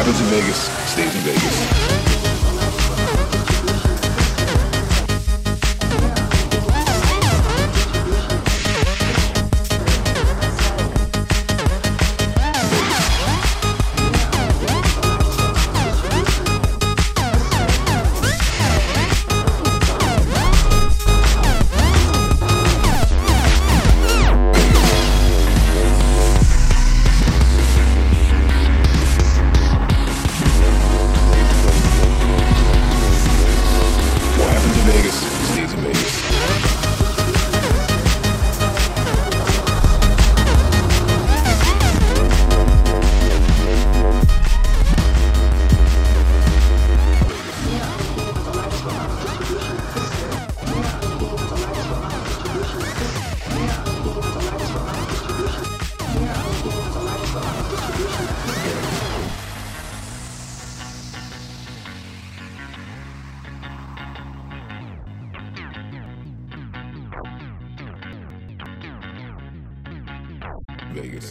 happens in Vegas stays in Vegas. Vegas.